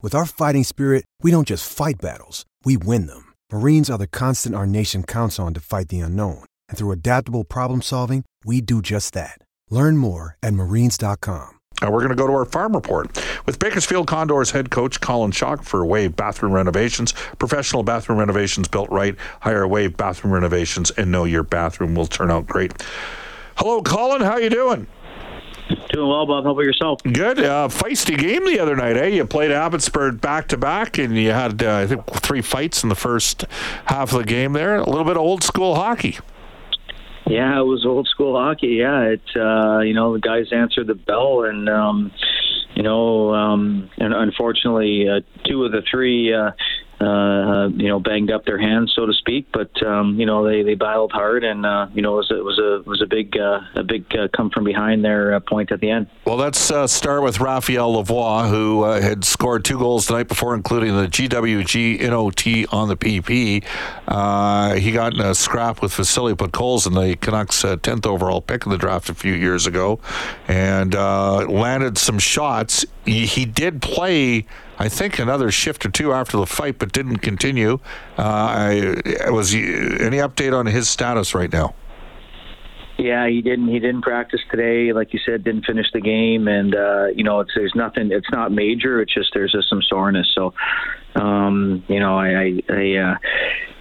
With our fighting spirit, we don't just fight battles, we win them. Marines are the constant our nation counts on to fight the unknown. And through adaptable problem solving, we do just that. Learn more at marines.com. Uh, we're going to go to our farm report with Bakersfield Condors head coach Colin Chaulk for Wave Bathroom Renovations. Professional bathroom renovations built right. Hire Wave Bathroom Renovations and know your bathroom will turn out great. Hello, Colin. How are you doing? Doing well, Bob. How about yourself? Good. Uh, feisty game the other night, eh? You played Abbotsford back to back, and you had, uh, I think, three fights in the first half of the game there. A little bit of old school hockey. Yeah, it was old school hockey. Yeah, it uh, you know the guys answered the bell, and um, you know, um, and unfortunately, uh, two of the three uh, uh, you know, banged up their hands, so to speak. But um, you know, they, they battled hard, and uh, you know, it was a, it was a was a big uh, a big uh, come from behind their uh, point at the end. Well, let's uh, start with Raphael Lavoie, who uh, had scored two goals the night before, including the GWG NOT on the PP. Uh, he got in a scrap with Vasily Podkolzin, the Canucks' uh, 10th overall pick in the draft a few years ago, and uh, landed some shots. He, he did play. I think another shift or two after the fight, but didn't continue. Uh, I, was he, any update on his status right now? Yeah, he didn't. He didn't practice today, like you said. Didn't finish the game, and uh, you know, it's there's nothing. It's not major. It's just there's just some soreness. So, um, you know, I I, I uh,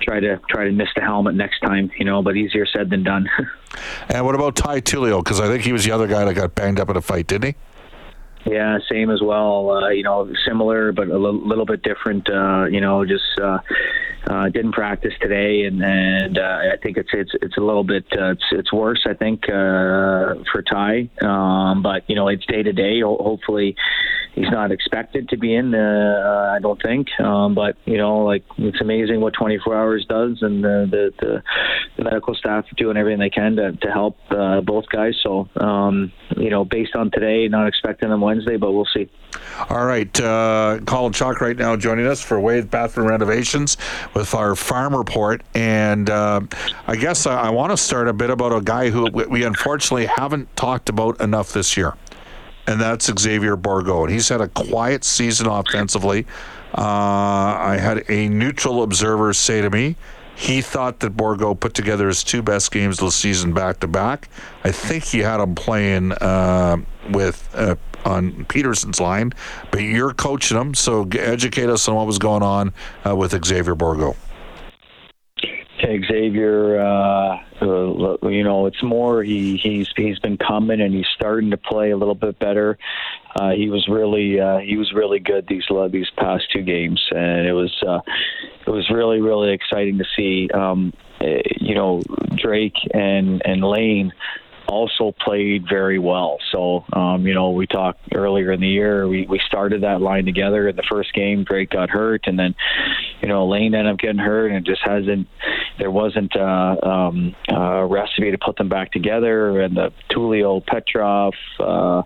try to try to miss the helmet next time. You know, but easier said than done. and what about Ty Tullio? Because I think he was the other guy that got banged up in a fight, didn't he? Yeah, same as well. Uh, you know, similar but a little bit different. Uh, you know, just uh, uh, didn't practice today, and and uh, I think it's it's it's a little bit uh, it's it's worse. I think uh, for Ty, um, but you know, it's day to day. Hopefully, he's not expected to be in. Uh, I don't think, um, but you know, like it's amazing what 24 hours does, and the the, the, the medical staff doing everything they can to to help uh, both guys. So, um, you know, based on today, not expecting them Wednesday, but we'll see. All right, uh, Colin Chaulk right now joining us for Wave Bathroom Renovations with our farm report, and uh, I guess I, I want to start a bit about a guy who we unfortunately haven't talked about enough this year and that's Xavier Bourgault. And he's had a quiet season offensively. Uh, I had a neutral observer say to me, he thought that Bourgault put together his two best games the season back to back. I think he had him playing uh, with uh, on Pederson's line, but you're coaching him, so educate us on what was going on uh, with Xavier Bourgault. Xavier, uh, uh, you know, it's more he he's he's been coming and he's starting to play a little bit better. Uh, he was really uh, he was really good these these past two games, and it was uh, it was really really exciting to see. Um, eh, you know, Drake and and Lane also played very well. So, um, you know, we talked earlier in the year, we, we started that line together in the first game. Drake got hurt, and then, you know, Lane ended up getting hurt, and just hasn't, there wasn't a, um, a recipe to put them back together. And the Tullio Petrov, uh, uh,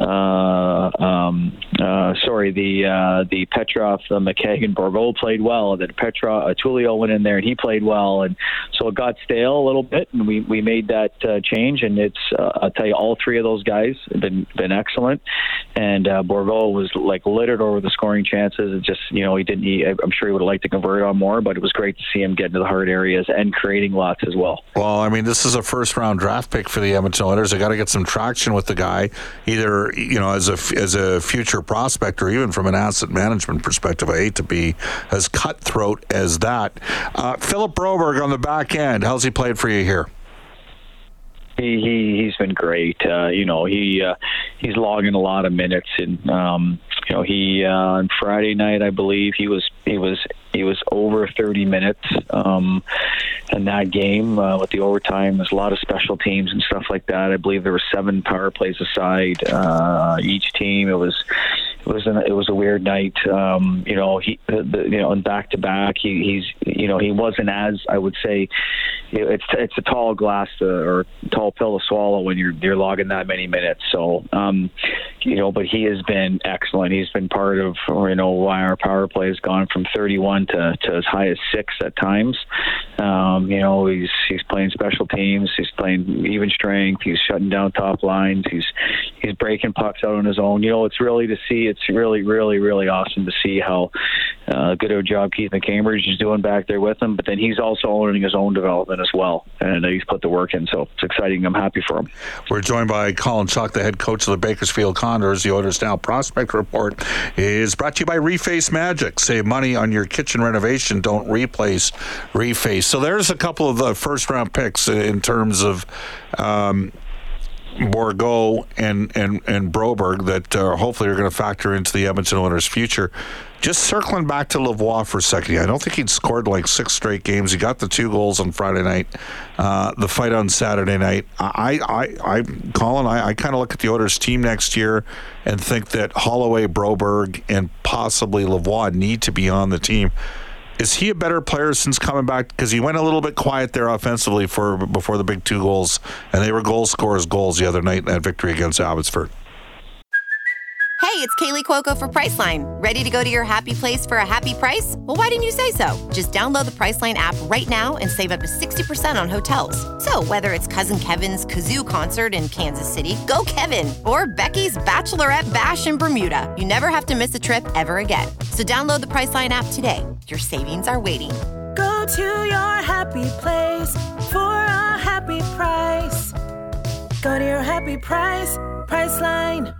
um, uh, sorry, the uh, the Petrov, uh, McKagan, Bourgault played well. Then Petrov, uh, went in there and he played well. And so it got stale a little bit, and we, we made that uh, change. And it's, uh, I'll tell you, all three of those guys have been, been excellent. And uh, was like littered over the scoring chances. It just, you know, he didn't, he, I'm sure he would have liked to convert on more, but it was great to see him get into the hard areas and creating lots as well. Well, I mean, this is a first round draft pick for the Edmonton Oilers. They got to get some traction with the guy, either you know as a as a future prospect or even from an asset management perspective. I hate to be as cutthroat as that. Uh, Philip Broberg on the back end. How's he played for you here? He, he he's been great. Uh, you know, he uh, he's logging a lot of minutes, and um, you know, he uh, on Friday night, I believe he was he was he was over 30 minutes um, in that game uh, with the overtime. There's a lot of special teams and stuff like that. I believe there were seven power plays aside uh, each team. It was it was an, it was a weird night. Um, you know, he the, you know, and back to back, he, he's you know he wasn't as I would say. It's it's a tall glass to, or tall pill to swallow when you're you're logging that many minutes. So um, you know, but he has been excellent. He's been part of you know why our power play has gone from 31 to, to as high as six at times. Um, you know, he's he's playing special teams. He's playing even strength. He's shutting down top lines. He's he's breaking pucks out on his own. You know, it's really to see it's really, really, really awesome to see how uh, good a job Keith McCambridge is doing back there with him. But then he's also owning his own development as well, and he's put the work in. So it's exciting. I'm happy for him. We're joined by Colin Chaulk, the head coach of the Bakersfield Condors. The Oilers Now Prospect Report is brought to you by Reface Magic. Save money on your kitchen renovation. Don't replace, reface. So there's a couple of the first round picks in terms of. Um, Bourgault and and and Broberg that uh, hopefully are going to factor into the Edmonton Oilers' future. Just circling back to Lavoie for a second, I don't think he'd scored like six straight games. He got the two goals on Friday night, uh, the fight on Saturday night. I, I, I, Colin, I, I kind of look at the Oilers' team next year and think that Holloway, Broberg, and possibly Lavoie need to be on the team. Is he a better player since coming back? Because he went a little bit quiet there offensively for before the big two goals, and they were goal scorers goals the other night in that victory against Abbotsford. Hey, it's Kaley Cuoco for Priceline. Ready to go to your happy place for a happy price? Well, why didn't you say so? Just download the Priceline app right now and save up to 60% on hotels. So, whether it's Cousin Kevin's Kazoo concert in Kansas City, go Kevin, or Becky's Bachelorette Bash in Bermuda, you never have to miss a trip ever again. So, download the Priceline app today. Your savings are waiting. Go to your happy place for a happy price. Go to your happy price, Priceline.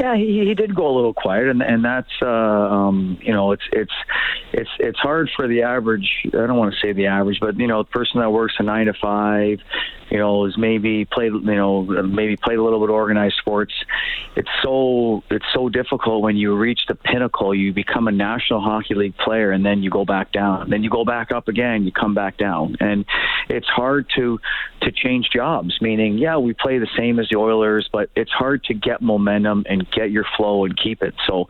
Yeah, he, he did go a little quiet, and and that's uh, um, you know it's it's it's it's hard for the average. I don't want to say the average, but you know the person that works a nine to five, you know, is maybe played you know maybe played a little bit organized sports. It's so it's so difficult when you reach the pinnacle. You become a National Hockey League player, and then you go back down. Then you go back up again. You come back down, and it's hard to to change jobs. Meaning, yeah, we play the same as the Oilers, but it's hard to get momentum and get your flow and keep it. So,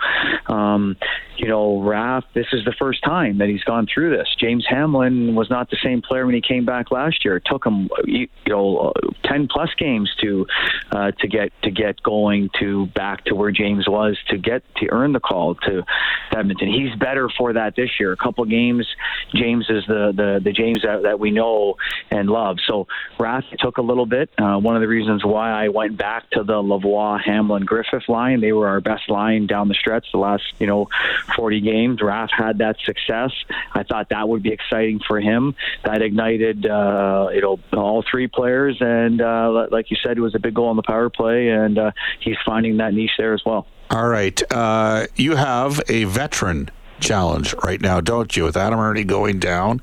um, you know, Raf, this is the first time that he's gone through this. James Hamblin was not the same player when he came back last year. It took him, you know, ten plus games to uh, to get to get going to back to where James was to get to earn the call to Edmonton. He's better for that this year. A couple games, James is the the, the James that, that we know and love. So Raf took a little bit. Uh, one of the reasons why I went back to the Lavoie Hamblin, Griffith line. They were our best line down the stretch the last, you know, 40 games. Raf had that success. I thought that would be exciting for him. That ignited, uh, you know, all three players. And uh, like you said, it was a big goal on the power play, and uh, he's finding that niche there as well. All right. Uh, you have a veteran challenge right now, don't you? With Adam Erne going down.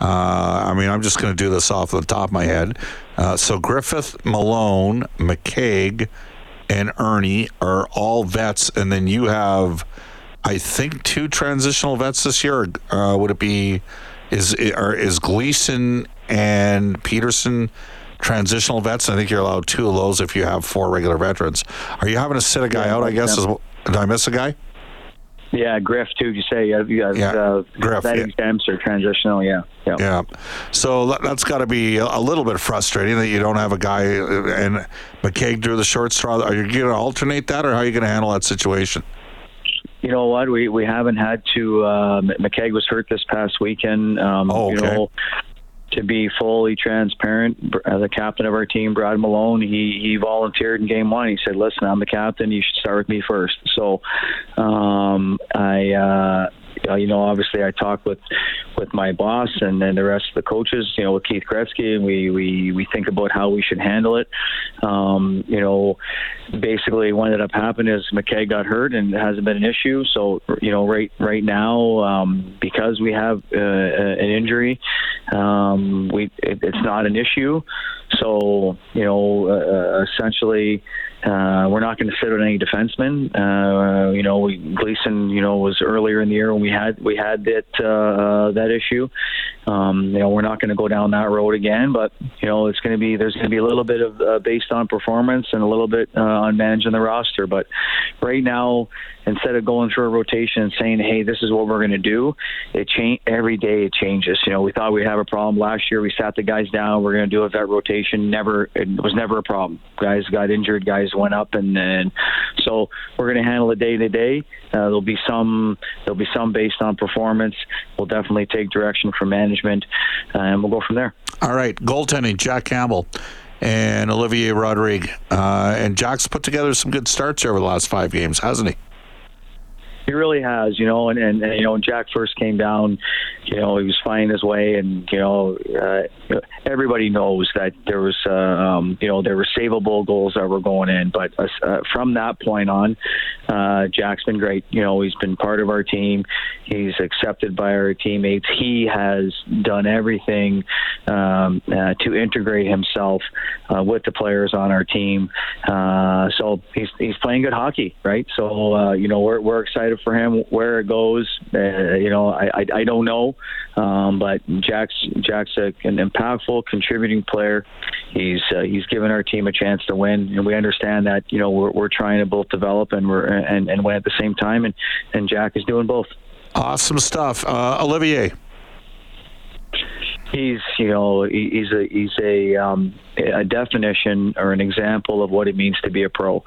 Uh, I mean, I'm just going to do this off the top of my head. Uh, so Griffith, Malone, McKegg, and Erne are all vets, and then you have, I think, two transitional vets this year. Uh, would it be is are, is Gleason and Pederson transitional vets? I think you're allowed two of those if you have four regular veterans. Are you having to sit a guy yeah, out? I guess. Is, did I miss a guy? Yeah, Griff too. You say you have, you have Yeah, uh, Griff, that yeah. exempts or transitional. Yeah, yeah. Yeah. So that- that's got to be a little bit frustrating that you don't have a guy uh, and McKegg drew the short straw. Are you going to alternate that, or how are you going to handle that situation? You know what? We we haven't had to. Uh, McKegg was hurt this past weekend. Um, Oh, You okay. know, to be fully transparent, uh, the captain of our team, Brad Malone, he he volunteered in game one. He said, "Listen, I'm the captain. You should start with me first. So, um, I. Uh, uh, you know, obviously, I talked with with my boss and then the rest of the coaches. You know, with Keith Gretzky, and we we we think about how we should handle it. Um, you know, basically, what ended up happening is McKegg got hurt, and it hasn't been an issue. So, you know, right right now, um, because we have uh, an injury, um, we it, it's not an issue. So, you know, uh, essentially. Uh, we're not going to sit on any defensemen. Uh, you know, we, Gleason, you know, was earlier in the year when we had we had that uh, uh, that issue. Um, you know, we're not going to go down that road again. But you know, it's going to be there's going to be a little bit of uh, based on performance and a little bit uh, on managing the roster. But right now, instead of going through a rotation and saying, "Hey, this is what we're going to do," it change every day. It changes. You know, we thought we'd have a problem last year. We sat the guys down. We're going to do a vet rotation. Never, it was never a problem. Guys got injured. Guys went up, and, then so we're going to handle it day to day. Uh, There'll be some. There'll be some based on performance. We'll definitely take direction from management, uh, and we'll go from there. All right, goaltending, Jack Campbell and Olivier Rodrigue. Uh, and Jack's put together some good starts over the last five games, hasn't he? He really has, you know, and, and, and you know, when Jack first came down, you know, he was finding his way, and you know, uh, everybody knows that there was, uh, um, you know, there were savable goals that were going in, but uh, uh, from that point on, uh, Jack's been great. You know, he's been part of our team. He's accepted by our teammates. He has done everything um, uh, to integrate himself with the players on our team. So he's he's playing good hockey, right? So you know, we're we're excited for him. Where it goes, uh, you know, I, I I don't know, um, but Jack's Jack's a, an impactful, contributing player. He's uh, he's given our team a chance to win, and we understand that you know we're we're trying to both develop and we're and, and win at the same time, and and Jack is doing both. Awesome stuff. Uh, Olivier. he's you know he's a he's a um, a definition or an example of what it means to be a pro.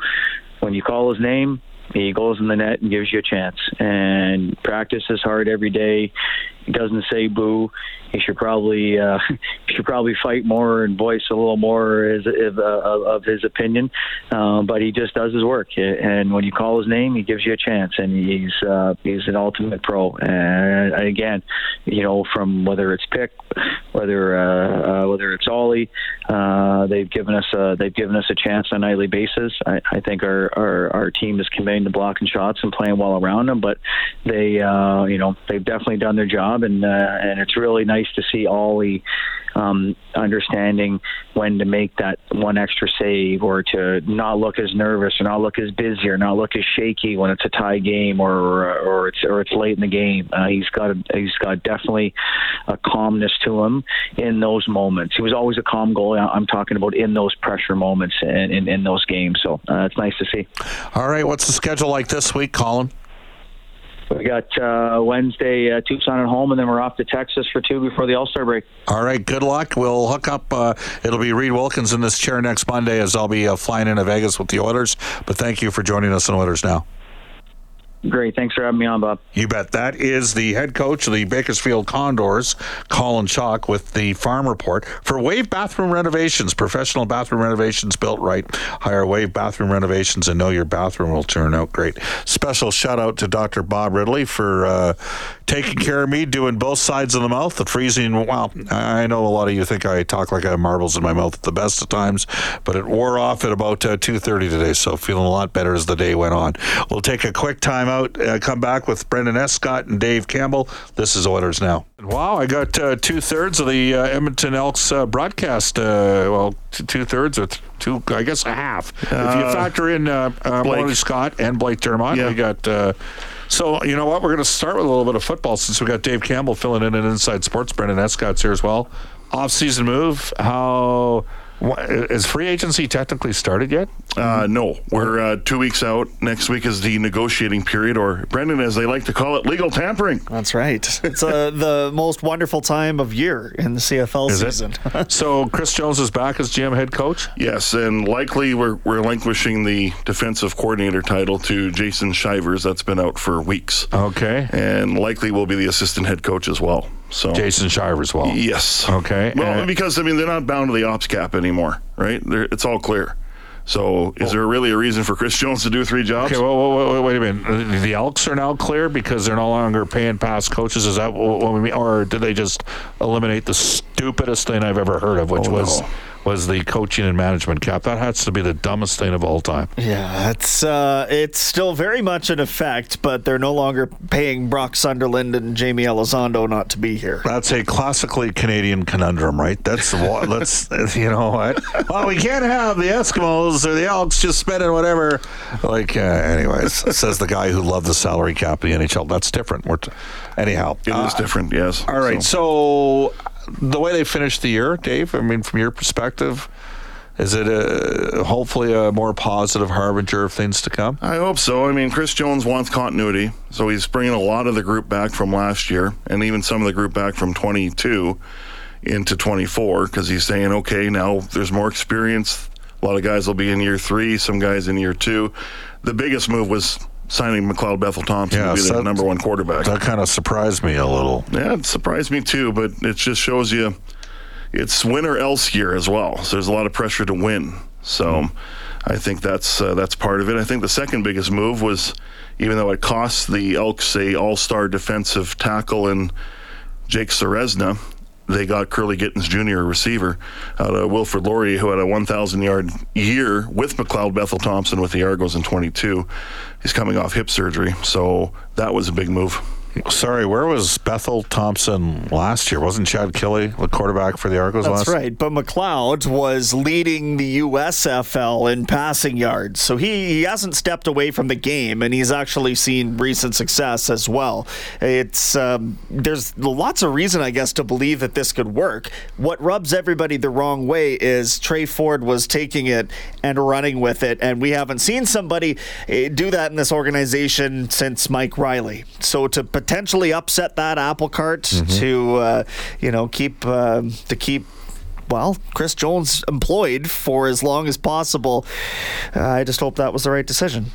When you call his name, he goes in the net and gives you a chance. And practices hard every day. Doesn't say boo. He should probably uh, he should probably fight more and voice a little more of, uh, of his opinion. Um, but he just does his work. And when you call his name, he gives you a chance. And he's uh, he's an ultimate pro. And again, you know, from whether it's pick, whether uh, uh, whether it's Ollie, uh, they've given us a, they've given us a chance on a nightly basis. I, I think our, our our team is committing to blocking shots and playing well around them, but they uh, you know they've definitely done their job, and uh, and it's really nice to see Ollie um, understanding when to make that one extra save or to not look as nervous or not look as busy or not look as shaky when it's a tie game or or it's or it's late in the game. Uh, he's got a, he's got definitely a calmness to him in those moments. He was always a calm goalie. I'm talking about in those pressure moments and in, in those games. So uh, it's nice to see. All right, what's the schedule like this week, Colin? We got uh, Wednesday uh, Tucson at home, and then we're off to Texas for two before the All Star break. All right, good luck. We'll hook up. Uh, it'll be Reid Wilkins in this chair next Monday as I'll be uh, flying into Vegas with the Oilers. But thank you for joining us on Oilers Now. Great, thanks for having me on, Bob. You bet. That is the head coach of the Bakersfield Condors, Colin Chaulk, with the Farm Report for Wave Bathroom Renovations. Professional bathroom renovations built right. Hire Wave Bathroom Renovations and know your bathroom will turn out great. Special shout out to Dr. Bob Ridley for uh, taking care of me, doing both sides of the mouth. The freezing, well, I know a lot of you think I talk like I have marbles in my mouth at the best of times, but it wore off at about uh, 2.30 today, so feeling a lot better as the day went on. We'll take a quick time out, uh, come back with Brendan Escott and Dave Campbell. This is Oilers Now. Wow, I got uh, two thirds of the uh, Edmonton Elks uh, broadcast. Uh, well, two thirds or th- two, I guess a half. if you factor in uh, uh, Blake. Scott and Blake Dermott, Yeah. we got. So you know what? We're going to start with a little bit of football since we got Dave Campbell filling in at Inside Sports. Brendan Escott's here as well. Off-season move. How Is free agency technically started yet? Uh, no, we're uh, two weeks out. Next week is the negotiating period, or Brendan, as they like to call it, legal tampering. That's right. It's uh, the most wonderful time of year in the CFL Is season. so Chris Jones is back as GM head coach. Yes, and likely we're, we're relinquishing the defensive coordinator title to Jason Shivers. That's been out for weeks. Okay. And likely will be the assistant head coach as well. So Jason as well. Yes. Okay. Well, Uh, because I mean they're not bound to the ops cap anymore, right? They're, it's all clear. So is there really a reason for Chris Jones to do three jobs? Okay, well, wait, wait, wait a minute. The Elks are now clear because they're no longer paying past coaches. Is that what what we mean, or did they just eliminate the stupidest thing I've ever heard of, which Oh, was no. Was the coaching and management cap? That has to be the dumbest thing of all time. Yeah, it's uh, it's still very much in effect, but they're no longer paying Brock Sunderland and Jaime Elizondo not to be here. That's a classically Canadian conundrum, right? That's what. Let's you know what? Well, we can't have the Eskimos or the Elks just spending whatever. Like, uh, anyways, says the guy who loved the salary cap in the NHL. That's different. We're t- anyhow. It is uh, different, yes. All right. So, the way they finished the year, Dave. I mean, from your perspective, is it a, hopefully a more positive harbinger of things to come? I hope so. I mean, Chris Jones wants continuity, so he's bringing a lot of the group back from last year, and even some of the group back from 22 into 24, because he's saying, okay, now there's more experience. A lot of guys will be in year three, some guys in year two. The biggest move was signing McLeod Bethel Thompson Yeah, to be so number one quarterback. That kind of surprised me a little. Yeah, it surprised me too, but it just shows you it's win or else year as well. So there's a lot of pressure to win. So I think that's uh, that's part of it. I think the second biggest move was, even though it cost the Elks a All-Star defensive tackle and Jake Ceresna, they got Kurleigh Gittens Jr., a receiver, out of Wilfrid Laurier, who had a 1,000 yard year with McLeod Bethel Thompson with the Argos in 22. He's coming off hip surgery, so that was a big move. Sorry, where was Bethel Thompson last year? Wasn't Chad Kelly the quarterback for the Argos That's last That's right. But McLeod was leading the USFL in passing yards. So he, he hasn't stepped away from the game, and he's actually seen recent success as well. It's um, There's lots of reason, I guess, to believe that this could work. What rubs everybody the wrong way is Tre Ford was taking it and running with it, and we haven't seen somebody eh, do that in this organization since Mike Reilly. So to potentially upset that apple cart, to uh, you know keep uh, to keep well, Chris Jones employed for as long as possible. Uh, I just hope that was the right decision.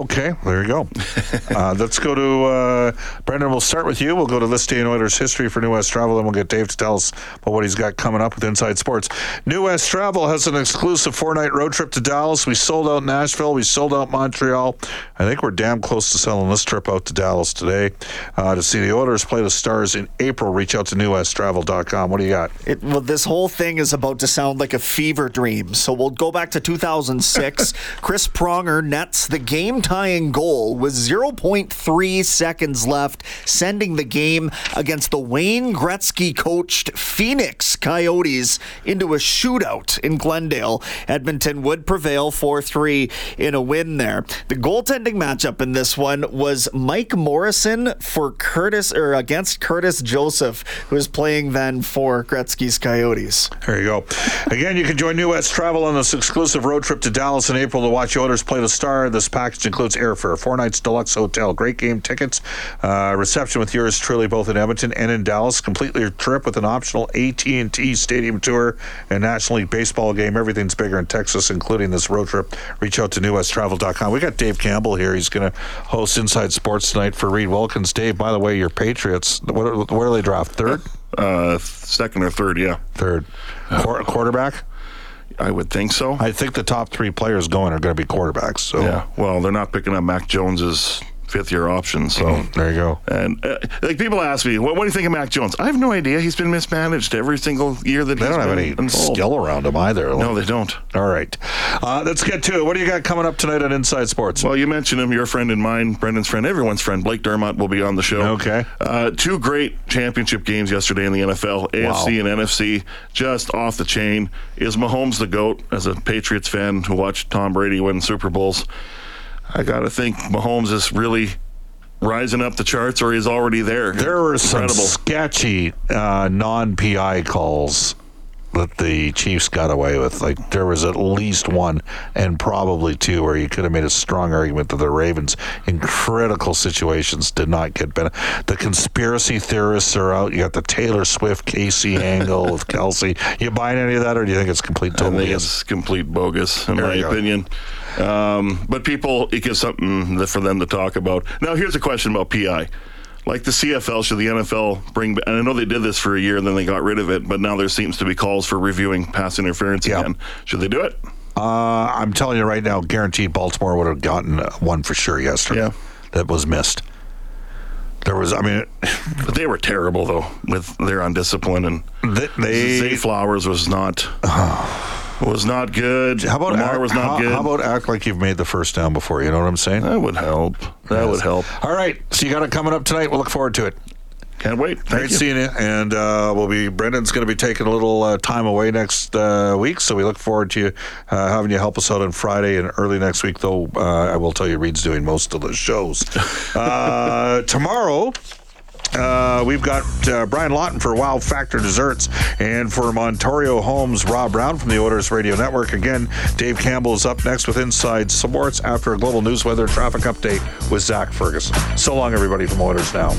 Okay, there you go. uh, let's go to uh, Brendan. We'll start with you. We'll go to this day in Oilers history for New West Travel, and we'll get Dave to tell us about what he's got coming up with Inside Sports. New West Travel has an exclusive four-night road trip to Dallas. We sold out Nashville. We sold out Montreal. I think we're damn close to selling this trip out to Dallas today uh, to see the Oilers play the Stars in April. Reach out to newwesttravel.com. What do you got? It, well, this whole thing is about to sound like a fever dream. So we'll go back to 2006. Chris Pronger nets the game tying goal with 0.3 seconds left, sending the game against the Wayne Gretzky coached Phoenix Coyotes into a shootout in Glendale. Edmonton would prevail 4 3 in a win there. The goaltending matchup in this one was Mike Morrison for Curtis or against Curtis Joseph, who was playing then for Gretzky's Coyotes. There you go. Again, you can join New West Travel on this exclusive road trip to Dallas in April to watch the Oilers play the Star. This package includes airfare, four nights deluxe hotel, great game tickets, uh, reception with yours truly both in Edmonton and in Dallas. Complete your trip with an optional AT&T Stadium tour and National League baseball game. Everything's bigger in Texas, including this road trip. Reach out to newwesttravel.com. We got Dave Campbell here. He's going to host Inside Sports tonight for Reid Wilkins. Dave, by the way, your Patriots, what, where do they draft? Third? Uh, second or third, yeah. Third. Quar- quarterback? I would think so. I think the top three players going are going to be quarterbacks. So yeah. Well, they're not picking up Mac Jones's fifth year option, so. Mm, there you go. And uh, like people ask me, what, what do you think of Mac Jones? I have no idea. He's been mismanaged every single year that They he's don't have any involved. skill around them either. No, they don't. All right. Uh, let's get to it. What do you got coming up tonight on Inside Sports? Well, you mentioned him, your friend and mine, Brendan's friend, everyone's friend. Blake Dermott will be on the show. Okay. Uh, two great championship games yesterday in the NFL, AFC and NFC, just off the chain. Is Mahomes the GOAT? As a Patriots fan who watched Tom Brady win Super Bowls, I got to think Mahomes is really rising up the charts or he's already there. there were some sketchy uh, non-PI calls that the Chiefs got away with. Like there was at least one and probably two where you could have made a strong argument that the Ravens in critical situations did not get benefit. The conspiracy theorists are out. You got the Taylor Swift Casey angle with Kelce. You buying any of that, or do you think it's complete I think BS? it's complete bogus, in There my opinion. Um, but people, it gives something for them to talk about. Now, here's a question about PI. Like the CFL, should the NFL bring? And I know they did this for a year, and then they got rid of it. But now there seems to be calls for reviewing pass interference Yeah. again. Should they do it? Uh, I'm telling you right now, guaranteed Baltimore would have gotten one for sure yesterday. Yeah. That was missed. There was, I mean, But they were terrible though with their undiscipline and they. they Zay Flowers was not was not good. how about Lamar act, was not how, good. how about act like you've made the first down before? You know what I'm saying? that would help. That would help. All right, so you got it coming up tonight. We'll look forward to it. Can't wait. Thank Great you. seeing you, and uh, we'll be. Brendan's going to be taking a little uh, time away next uh, week, so we look forward to you uh, having you help us out on Friday and early next week. Though uh, I will tell you, Reid's doing most of the shows. uh, tomorrow. Uh, we've got uh, Brian Lawton for Wow Factor Desserts and for Montorio Homes, Rob Brown from the Oilers Radio Network. Again, Dave Campbell is up next with Inside Sports after a global news weather traffic update with Zach Ferguson. So long, everybody from Oilers Now.